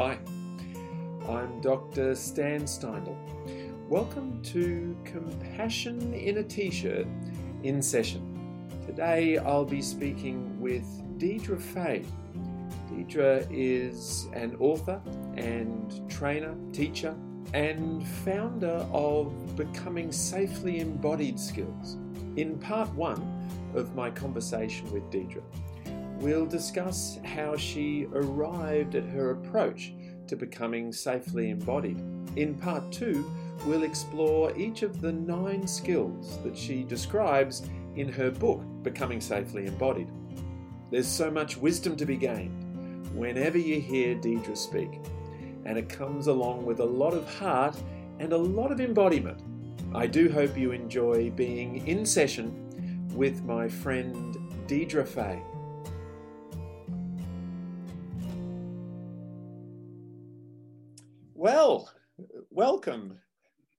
Hi, I'm Dr. Stan Steindl. Welcome to Compassion in a T shirt in session. Today I'll be speaking with Deirdre Fay. Deirdre is an author and trainer, teacher, and founder of Becoming Safely Embodied Skills. In part one of my conversation with Deirdre, we'll discuss how she arrived at her approach to becoming safely embodied. In part two, we'll explore each of the nine skills that she describes in her book, Becoming Safely Embodied. There's so much wisdom to be gained whenever you hear Deirdre speak, and it comes along with a lot of heart and a lot of embodiment. I do hope you enjoy being in session with my friend Deirdre Fay. Well, welcome,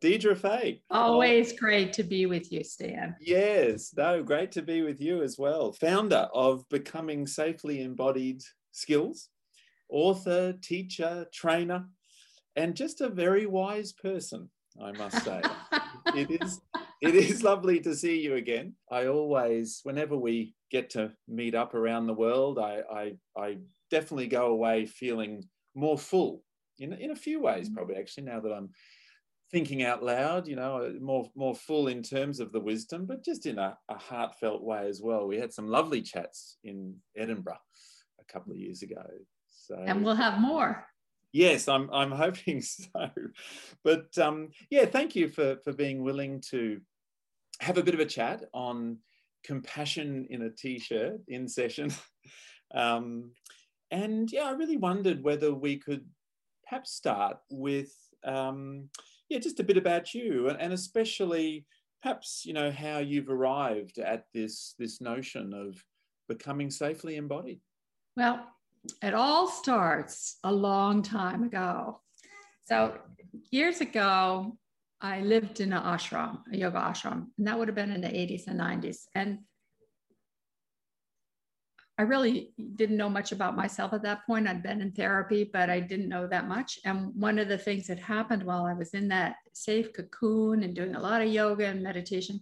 Deirdre Fay. Always great to be with you, Stan. Yes, no, great to be with you as well. Founder of Becoming Safely Embodied Skills, author, teacher, trainer, and just a very wise person, I must say. it is it is lovely to see you again. I always, whenever we get to meet up around the world, I I, I definitely go away feeling more full in, in a few ways, probably actually, now that I'm thinking out loud, you know, more more full in terms of the wisdom, but just in a, a, heartfelt way as well. We had some lovely chats in Edinburgh a couple of years ago. So and we'll have more. Yes, I'm I'm hoping so. But um, yeah, thank you for for being willing to have a bit of a chat on compassion in a t-shirt in session. um, and yeah, I really wondered whether we could perhaps start with um, yeah, just a bit about you, and especially perhaps you know how you've arrived at this this notion of becoming safely embodied. Well, it all starts a long time ago. So years ago, I lived in an ashram, a yoga ashram, and that would have been in the 80s and 90s. And I really didn't know much about myself at that point. I'd been in therapy, but I didn't know that much. And one of the things that happened while I was in that safe cocoon and doing a lot of yoga and meditation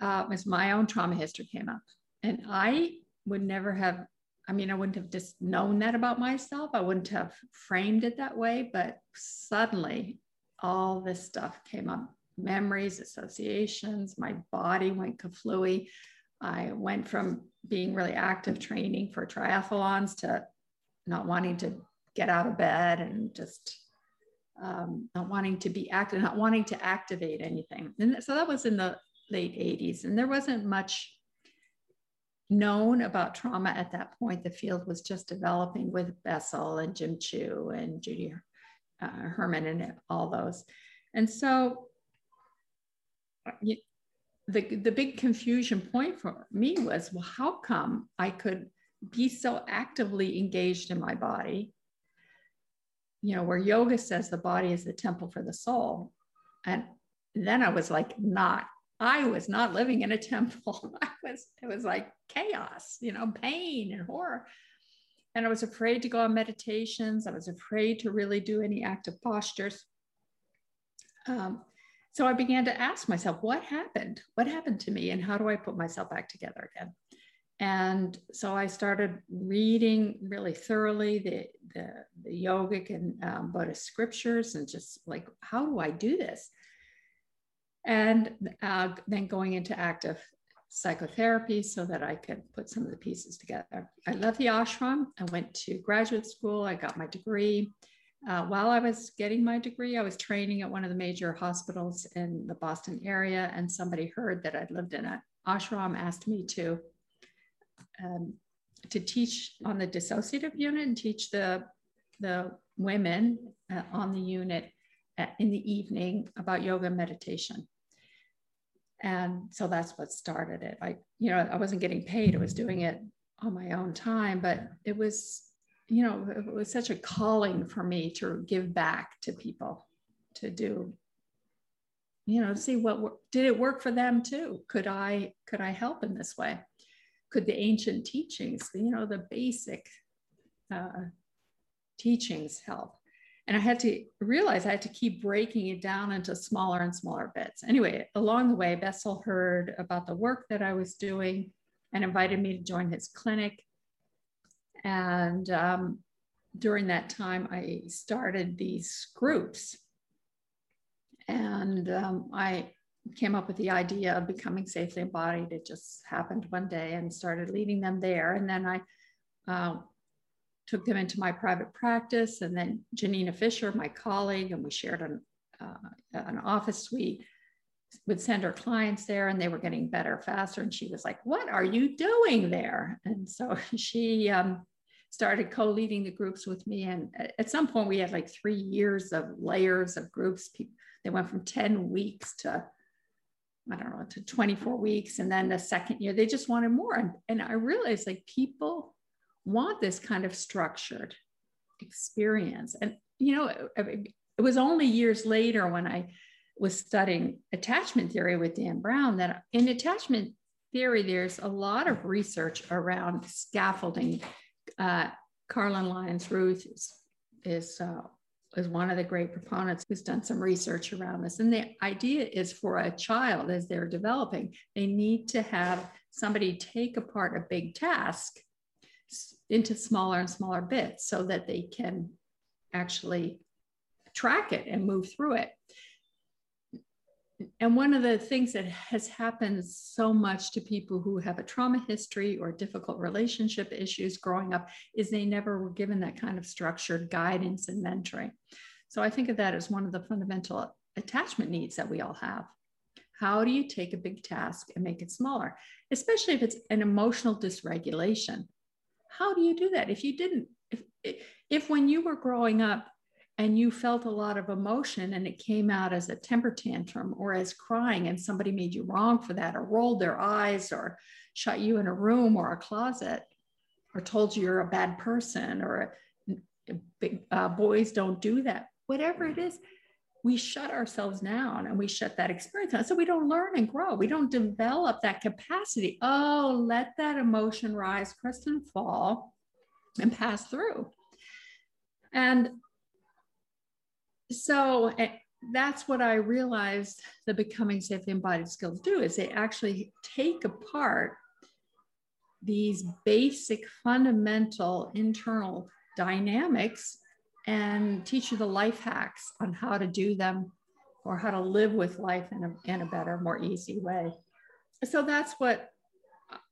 uh, was my own trauma history came up. And I would never have, I mean, I wouldn't have just known that about myself. I wouldn't have framed it that way. But suddenly, all this stuff came up memories, associations, my body went kaflooey. I went from being really active training for triathlons to not wanting to get out of bed and just um, not wanting to be active, not wanting to activate anything. And so that was in the late 80s. And there wasn't much known about trauma at that point. The field was just developing with Bessel and Jim Chu and Judy uh, Herman and all those. And so the, the big confusion point for me was well, how come I could be so actively engaged in my body? You know, where yoga says the body is the temple for the soul. And then I was like, not, I was not living in a temple. I was, it was like chaos, you know, pain and horror. And I was afraid to go on meditations. I was afraid to really do any active postures. Um, so I began to ask myself, what happened? What happened to me? And how do I put myself back together again? And so I started reading really thoroughly the, the, the yogic and um, Buddhist scriptures and just like, how do I do this? And uh, then going into active psychotherapy so that I could put some of the pieces together. I left the ashram. I went to graduate school. I got my degree. Uh, while I was getting my degree, I was training at one of the major hospitals in the Boston area, and somebody heard that I'd lived in an ashram, asked me to um, to teach on the dissociative unit and teach the the women uh, on the unit at, in the evening about yoga meditation. And so that's what started it. I, you know, I wasn't getting paid; I was doing it on my own time, but it was you know, it was such a calling for me to give back to people, to do, you know, see what did it work for them too? Could I could I help in this way? Could the ancient teachings, you know, the basic uh, teachings help. And I had to realize I had to keep breaking it down into smaller and smaller bits. Anyway, along the way, Bessel heard about the work that I was doing and invited me to join his clinic. And um, during that time, I started these groups. And um, I came up with the idea of becoming safely embodied. It just happened one day and started leading them there. And then I uh, took them into my private practice. And then Janina Fisher, my colleague, and we shared an, uh, an office suite, would send her clients there and they were getting better faster. And she was like, What are you doing there? And so she um, started co leading the groups with me. And at some point, we had like three years of layers of groups. People they went from 10 weeks to I don't know, to 24 weeks. And then the second year, they just wanted more. And, and I realized like people want this kind of structured experience. And, you know, it, it was only years later when I was studying attachment theory with Dan Brown that in attachment theory, there's a lot of research around scaffolding. Uh, Karlen Lyons-Ruth is, is uh, is one of the great proponents who's done some research around this. And the idea is for a child as they're developing, they need to have somebody take apart a big task into smaller and smaller bits so that they can actually track it and move through it. And one of the things that has happened so much to people who have a trauma history or difficult relationship issues growing up is they never were given that kind of structured guidance and mentoring. So I think of that as one of the fundamental attachment needs that we all have. How do you take a big task and make it smaller, especially if it's an emotional dysregulation? How do you do that? If you didn't, if, if when you were growing up, and you felt a lot of emotion and it came out as a temper tantrum or as crying and somebody made you wrong for that or rolled their eyes or shut you in a room or a closet or told you you're a bad person or uh, boys don't do that. Whatever it is we shut ourselves down and we shut that experience down. So we don't learn and grow. We don't develop that capacity. Oh let that emotion rise crest and fall and pass through. And so eh, that's what I realized the becoming safely embodied skills do is they actually take apart these basic fundamental internal dynamics and teach you the life hacks on how to do them or how to live with life in a, in a better, more easy way. So that's what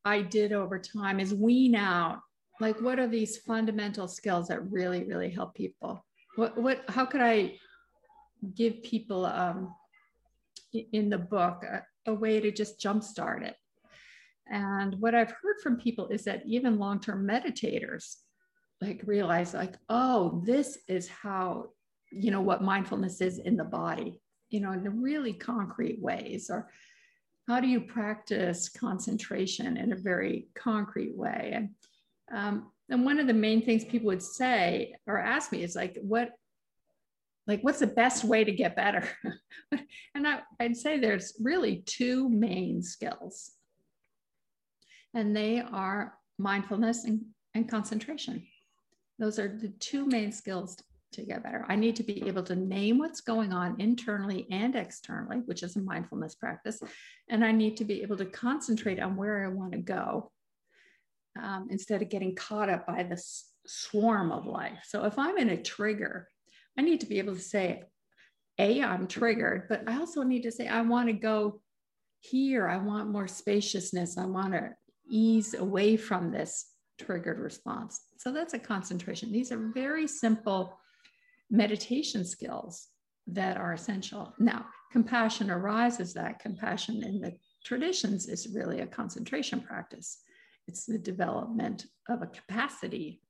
I did over time is wean out like what are these fundamental skills that really, really help people? What, what, how could I give people um, in the book a, a way to just jumpstart it. And what I've heard from people is that even long-term meditators like realize like, oh, this is how, you know, what mindfulness is in the body, you know, in the really concrete ways. Or how do you practice concentration in a very concrete way? And um, and one of the main things people would say or ask me is like, what like what's the best way to get better? And I, i'd say there's really two main skills. And they are mindfulness and, and concentration. Those are the two main skills to get better. I need to be able to name what's going on internally and externally which is a mindfulness practice. And i need to be able to concentrate on where i want to go um, instead of getting caught up by this swarm of life. So if i'm in a trigger I need to be able to say, A, I'm triggered, but I also need to say, I want to go here. I want more spaciousness. I want to ease away from this triggered response. So that's a concentration. These are very simple meditation skills that are essential. Now, compassion arises that compassion in the traditions is really a concentration practice. It's the development of a capacity.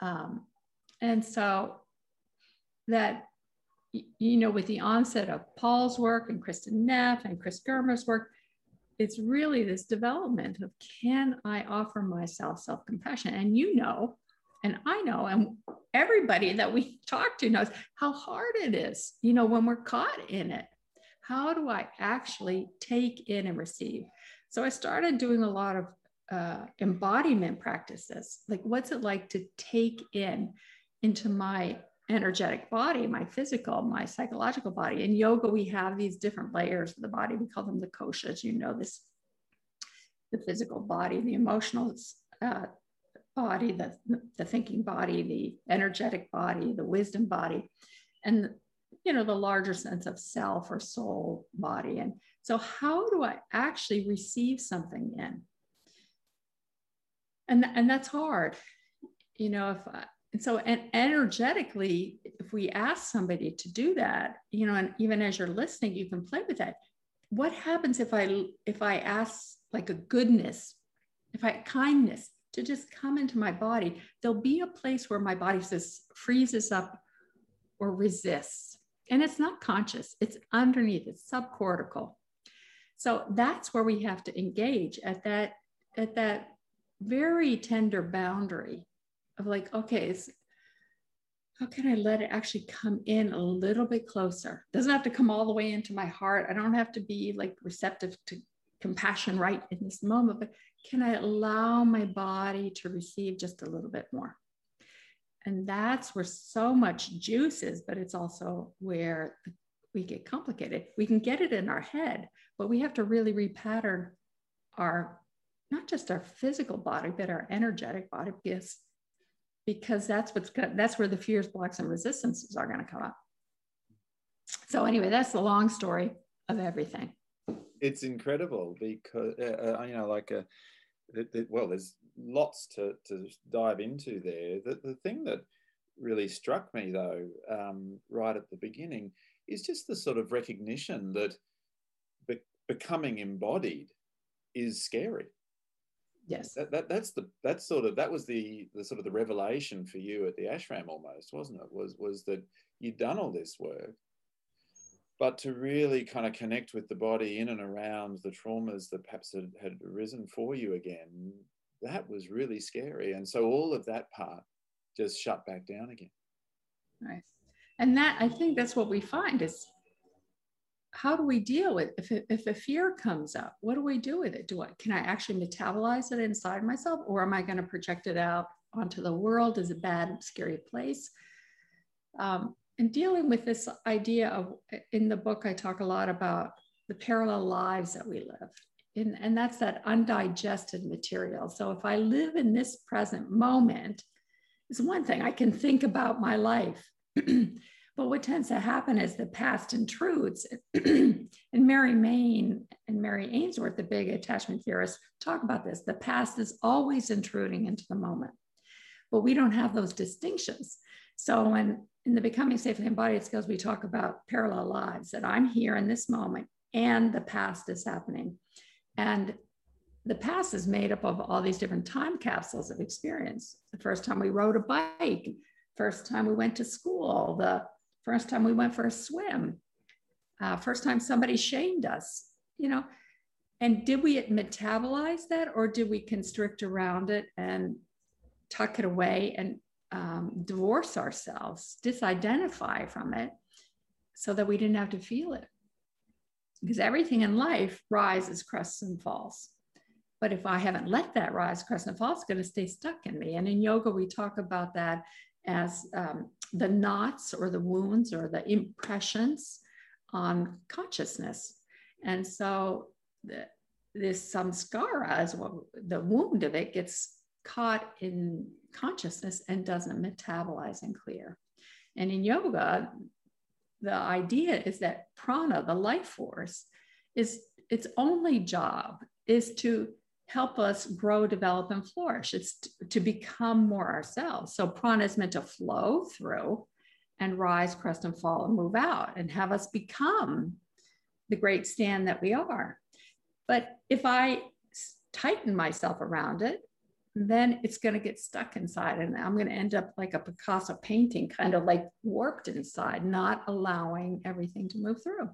Um, and so that you know with the onset of paul's work and kristin neff and chris germer's work it's really this development of can i offer myself self-compassion? And you know and i know and everybody that we talk to knows how hard it is you know when we're caught in it. How do i actually take in and receive? So i started doing a lot of uh, embodiment practices. Like what's it like to take in into my energetic body, my physical, my psychological body. In yoga, we have these different layers of the body. We call them the koshas. You know this the physical body, the emotional uh, body, the, the thinking body, the energetic body, the wisdom body, and you know the larger sense of self or soul body. And so, how do I actually receive something in? And, and that's hard. You know, if I, and so and energetically, if we ask somebody to do that, you know, and even as you're listening, you can play with that. What happens if I if I ask like a goodness, if I kindness to just come into my body, there'll be a place where my body says freezes up or resists. And it's not conscious, it's underneath, it's subcortical. So that's where we have to engage at that at that very tender boundary of like, okay, how can I let it actually come in a little bit closer? Doesn't have to come all the way into my heart. I don't have to be like receptive to compassion right in this moment, but can I allow my body to receive just a little bit more? And that's where so much juice is, but it's also where we get complicated. We can get it in our head, but we have to really repattern our not just our physical body, but our energetic body, because because that's what's that's where the fears, blocks, and resistances are going to come up. So anyway, that's the long story of everything. It's incredible because uh, uh, you know, like a, it, it, well, there's lots to to dive into there. The the thing that really struck me though, um, right at the beginning, is just the sort of recognition that be- becoming embodied is scary Yes. That, that that's the that's sort of that was the the sort of the revelation for you at the ashram almost, wasn't it? Was was that you'd done all this work, but to really kind of connect with the body in and around the traumas that perhaps had, had arisen for you again, that was really scary. And so all of that part just shut back down again. Right. And that I think that's what we find is how do we deal with if, if a fear comes up what do we do with it? Do i can i actually metabolize it inside myself or am i going to project it out onto the world as a bad scary place? Um, and dealing with this idea of in the book i talk a lot about the parallel lives that we live in, and that's that undigested material. So if i live in this present moment is one thing i can think about my life But what tends to happen is the past intrudes. and Mary Main and Mary Ainsworth, the big attachment theorists, talk about this. The past is always intruding into the moment, but we don't have those distinctions. So when in the Becoming Safely Embodied skills, we talk about parallel lives, that I'm here in this moment and the past is happening. And the past is made up of all these different time capsules of experience. The first time we rode a bike, first time we went to school, the first time we went for a swim, uh, first time somebody shamed us, you know. And did we metabolize that or did we constrict around it and tuck it away and um, divorce ourselves, disidentify from it so that we didn't have to feel it? Because everything in life rises, crests, and falls. But if I haven't let that rise, crest, and fall, it's going to stay stuck in me. And in yoga, we talk about that as um, the knots or the wounds or the impressions on consciousness. And so the, this samskara is what the wound of it gets caught in consciousness and doesn't metabolize and clear. And in yoga, the idea is that prana, the life force, is its only job is to help us grow, develop, and flourish. It's to become more ourselves. So prana is meant to flow through and rise, crest, and fall and move out and have us become the great stand that we are. But if I tighten myself around it, then it's going to get stuck inside and I'm going to end up like a Picasso painting, kind of like warped inside, not allowing everything to move through.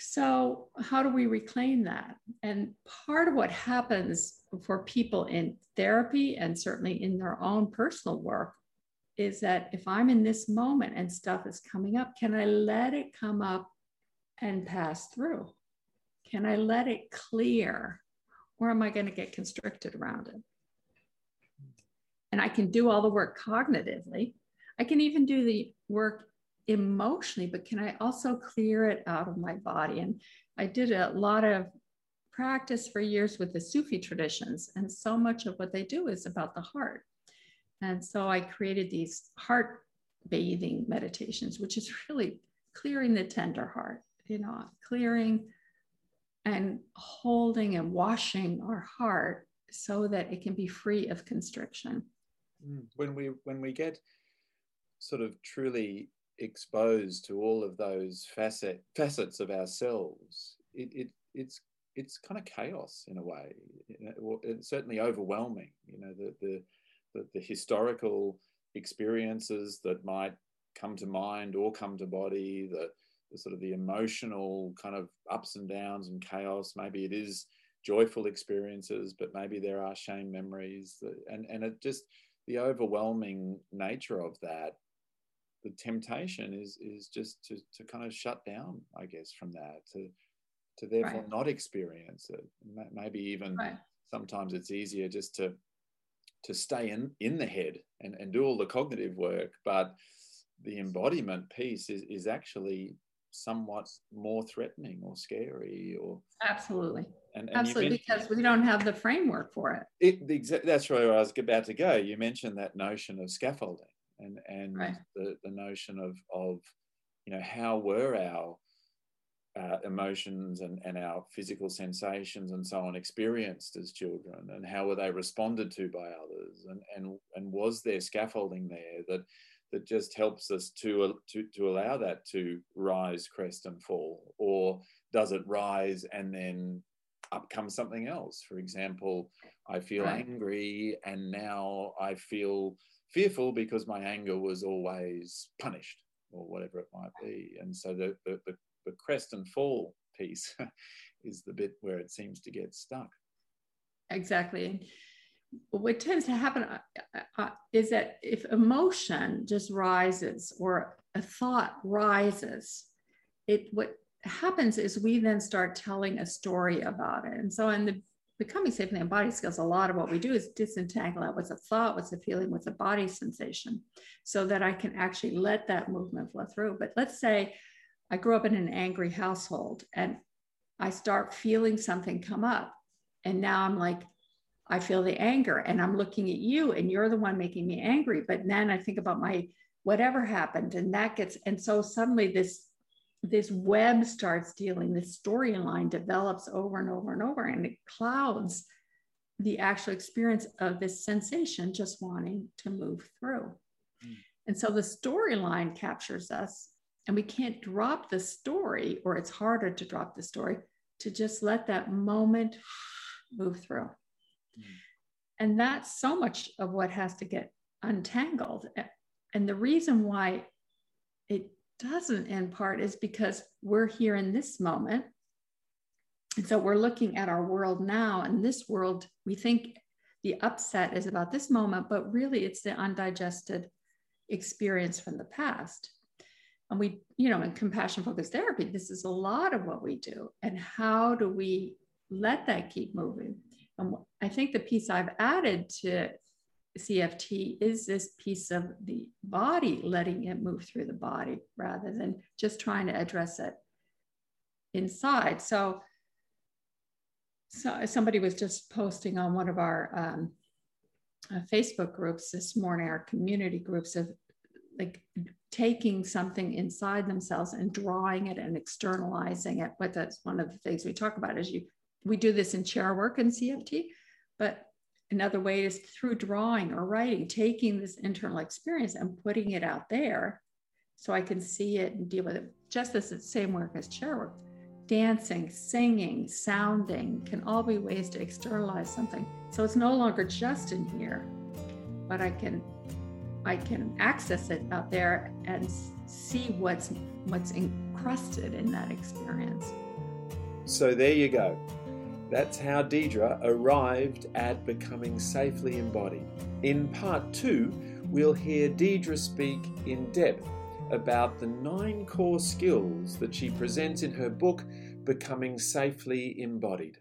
So, how do we reclaim that? And part of what happens for people in therapy and certainly in their own personal work is that if I'm in this moment and stuff is coming up, can I let it come up and pass through? Can I let it clear? Or am I going to get constricted around it? and I can do all the work cognitively. I can even do the work emotionally, but can I also clear it out of my body? And I did a lot of practice for years with the Sufi traditions, and so much of what they do is about the heart. And so I created these heart bathing meditations, which is really clearing the tender heart, you know, clearing and holding and washing our heart so that it can be free of constriction. Mm. When we when we get sort of truly exposed to all of those facet, facets of ourselves, it, it it's it's kind of chaos in a way. It's certainly overwhelming. You know, the, the the, the historical experiences that might come to mind or come to body, the, the sort of the emotional kind of ups and downs and chaos. Maybe it is joyful experiences, but maybe there are shame memories, that, and and it just the overwhelming nature of that. The temptation is is just to to kind of shut down, I guess, from that to to therefore right. not experience it. Maybe even right. sometimes it's easier just to to stay in in the head and, and do all the cognitive work but the embodiment piece is, is actually somewhat more threatening or scary or absolutely and, and absolutely because we don't have the framework for it, it the, that's where i was about to go you mentioned that notion of scaffolding and and right. the, the notion of of you know how were our uh, emotions and, and our physical sensations and so on experienced as children and how were they responded to by others and and and was there scaffolding there that that just helps us to to to allow that to rise crest and fall or does it rise and then up comes something else for example i feel right. angry and now i feel fearful because my anger was always punished or whatever it might be and so the, the, the the crest and fall piece is the bit where it seems to get stuck. Exactly. What tends to happen uh, uh, uh, is that if emotion just rises or a thought rises, it what happens is we then start telling a story about it. And so in the becoming safely embodied skills, a lot of what we do is disentangle out what's a thought, what's a feeling, what's a body sensation, so that I can actually let that movement flow through. But let's say I grew up in an angry household and I start feeling something come up. And now I'm like, I feel the anger and I'm looking at you and you're the one making me angry. But then I think about my whatever happened and that gets, and so suddenly this this web starts dealing, this storyline develops over and over and over, and it clouds the actual experience of this sensation just wanting to move through. Mm. And so the storyline captures us and we can't drop the story, or it's harder to drop the story, to just let that moment move through. Mm. And that's so much of what has to get untangled. And the reason why it doesn't in part is because we're here in this moment. And so we're looking at our world now, and this world, we think the upset is about this moment, but really it's the undigested experience from the past. And we you know in compassion focused therapy this is a lot of what we do. And how do we let that keep moving? And i think the piece i've added to cft is this piece of the body letting it move through the body rather than just trying to address it inside so so somebody was just posting on one of our um, uh, facebook groups this morning our community groups of like taking something inside themselves and drawing it and externalizing it. But that's one of the things we talk about is you we do this in chair work in CFT, but another way is through drawing or writing, taking this internal experience and putting it out there so I can see it and deal with it. Just as the same work as chair work. Dancing, singing, sounding can all be ways to externalize something. So it's no longer just in here, but I can I can access it out there and see what's what's encrusted in that experience. So there you go. That's how Deirdre arrived at becoming safely embodied. In part two, we'll hear Deirdre speak in depth about the nine core skills that she presents in her book, Becoming Safely Embodied.